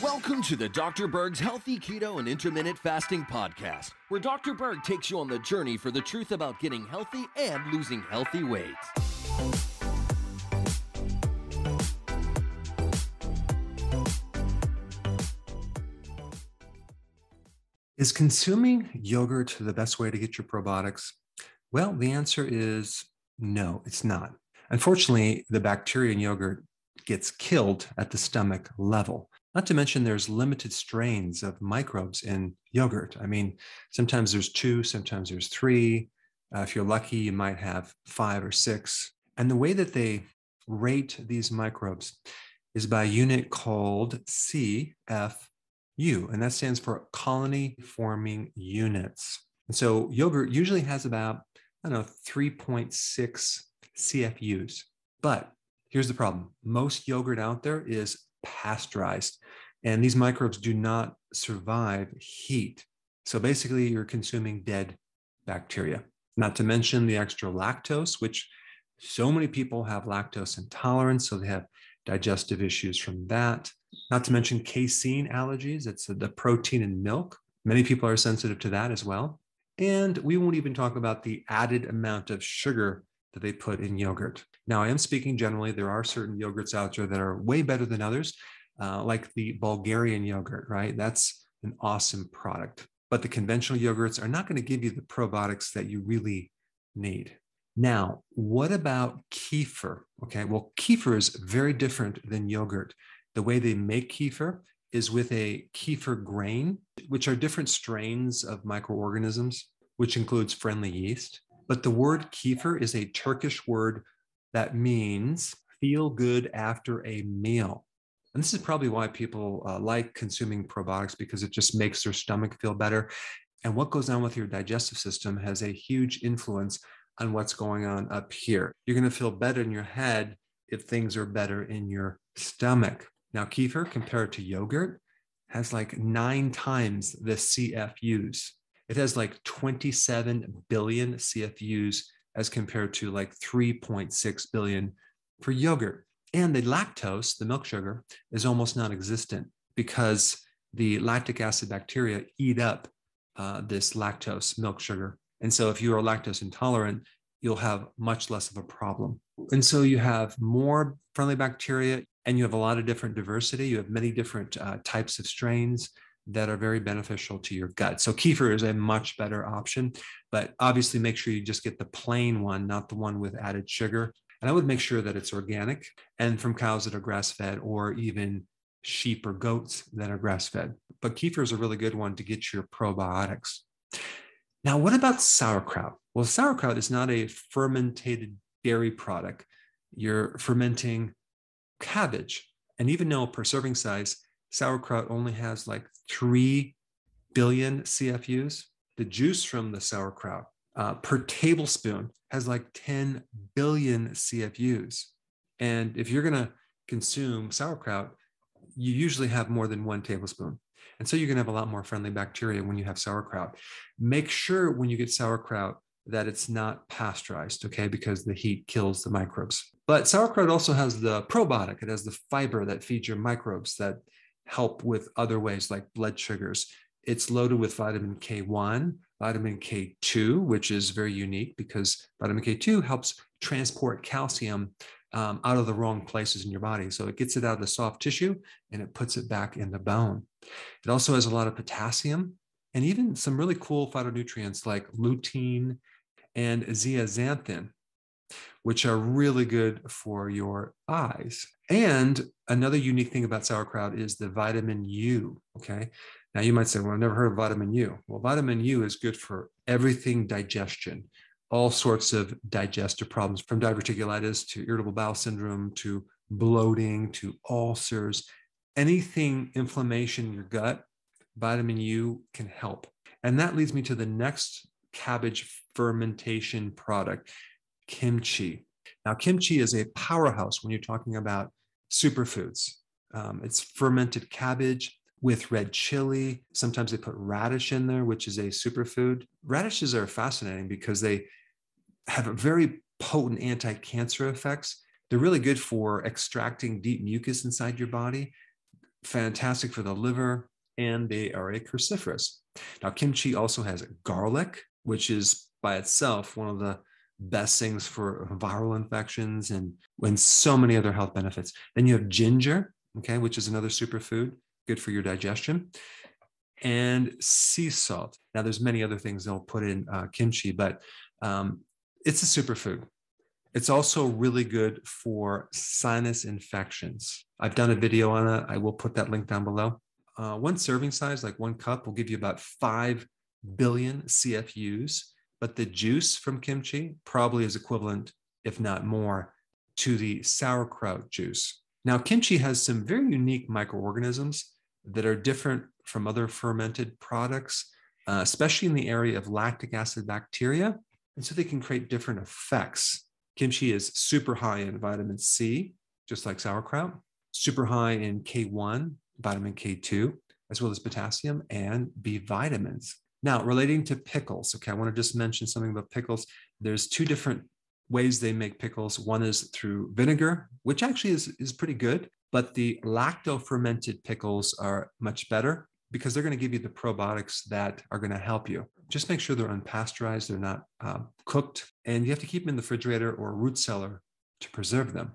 Welcome to the Dr. Berg's Healthy Keto and Intermittent Fasting Podcast, where Dr. Berg takes you on the journey for the truth about getting healthy and losing healthy weight. Is consuming yogurt the best way to get your probiotics? Well, the answer is no, it's not. Unfortunately, the bacteria in yogurt gets killed at the stomach level. Not to mention, there's limited strains of microbes in yogurt. I mean, sometimes there's two, sometimes there's three. Uh, if you're lucky, you might have five or six. And the way that they rate these microbes is by a unit called CFU, and that stands for colony forming units. And so yogurt usually has about, I don't know, 3.6 CFUs. But here's the problem most yogurt out there is pasteurized, and these microbes do not survive heat. So basically, you're consuming dead bacteria, not to mention the extra lactose, which so many people have lactose intolerance. So they have digestive issues from that. Not to mention casein allergies, it's the protein in milk. Many people are sensitive to that as well. And we won't even talk about the added amount of sugar that they put in yogurt. Now, I am speaking generally. There are certain yogurts out there that are way better than others, uh, like the Bulgarian yogurt, right? That's an awesome product. But the conventional yogurts are not going to give you the probiotics that you really need. Now, what about kefir? Okay, well, kefir is very different than yogurt. The way they make kefir is with a kefir grain, which are different strains of microorganisms, which includes friendly yeast. But the word kefir is a Turkish word that means feel good after a meal. And this is probably why people uh, like consuming probiotics because it just makes their stomach feel better. And what goes on with your digestive system has a huge influence on what's going on up here. You're going to feel better in your head if things are better in your stomach. Now, kefir compared to yogurt has like nine times the CFUs. It has like 27 billion CFUs as compared to like 3.6 billion for yogurt. And the lactose, the milk sugar, is almost non existent because the lactic acid bacteria eat up uh, this lactose milk sugar and so if you are lactose intolerant, you'll have much less of a problem. And so you have more friendly bacteria and you have a lot of different diversity. You have many different uh, types of strains that are very beneficial to your gut. So kefir is a much better option, but obviously make sure you just get the plain one, not the one with added sugar. And I would make sure that it's organic and from cows that are grass fed or even sheep or goats that are grass fed. But kefir is a really good one to get your probiotics. Now, what about sauerkraut? Well, sauerkraut is not a fermented dairy product. You're fermenting cabbage. And even though per serving size, sauerkraut only has like 3 billion CFUs, the juice from the sauerkraut uh, per tablespoon has like 10 billion CFUs. And if you're going to consume sauerkraut, you usually have more than one tablespoon. And so you're going to have a lot more friendly bacteria when you have sauerkraut. Make sure when you get sauerkraut that it's not pasteurized, okay, because the heat kills the microbes. But sauerkraut also has the probiotic, it has the fiber that feeds your microbes that help with other ways like blood sugars. It's loaded with vitamin K1, vitamin K2, which is very unique because vitamin K2 helps transport calcium um, out of the wrong places in your body. So it gets it out of the soft tissue and it puts it back in the bone. It also has a lot of potassium and even some really cool phytonutrients like lutein and zeaxanthin, which are really good for your eyes. And another unique thing about sauerkraut is the vitamin U. Okay. Now you might say, well, I've never heard of vitamin U. Well, vitamin U is good for everything digestion all sorts of digestive problems from diverticulitis to irritable bowel syndrome to bloating to ulcers, anything inflammation in your gut, vitamin U can help. And that leads me to the next cabbage fermentation product, kimchi. Now, kimchi is a powerhouse when you're talking about superfoods. Um, it's fermented cabbage with red chili. Sometimes they put radish in there, which is a superfood. Radishes are fascinating because they have very potent anti-cancer effects. They're really good for extracting deep mucus inside your body, fantastic for the liver, and they are a cruciferous. Now, kimchi also has garlic, which is by itself one of the best things for viral infections and when so many other health benefits. Then you have ginger, okay, which is another superfood, good for your digestion, and sea salt. Now, there's many other things they'll put in uh, kimchi, but um, it's a superfood. It's also really good for sinus infections. I've done a video on it. I will put that link down below. Uh, one serving size, like one cup, will give you about 5 billion CFUs, but the juice from kimchi probably is equivalent, if not more, to the sauerkraut juice. Now, kimchi has some very unique microorganisms that are different from other fermented products, uh, especially in the area of lactic acid bacteria. And so they can create different effects. Kimchi is super high in vitamin C, just like sauerkraut, super high in K1, vitamin K2, as well as potassium and B vitamins. Now, relating to pickles, okay, I want to just mention something about pickles. There's two different ways they make pickles. One is through vinegar, which actually is, is pretty good, but the lacto fermented pickles are much better because they're going to give you the probiotics that are going to help you. Just make sure they're unpasteurized, they're not um, cooked, and you have to keep them in the refrigerator or root cellar to preserve them.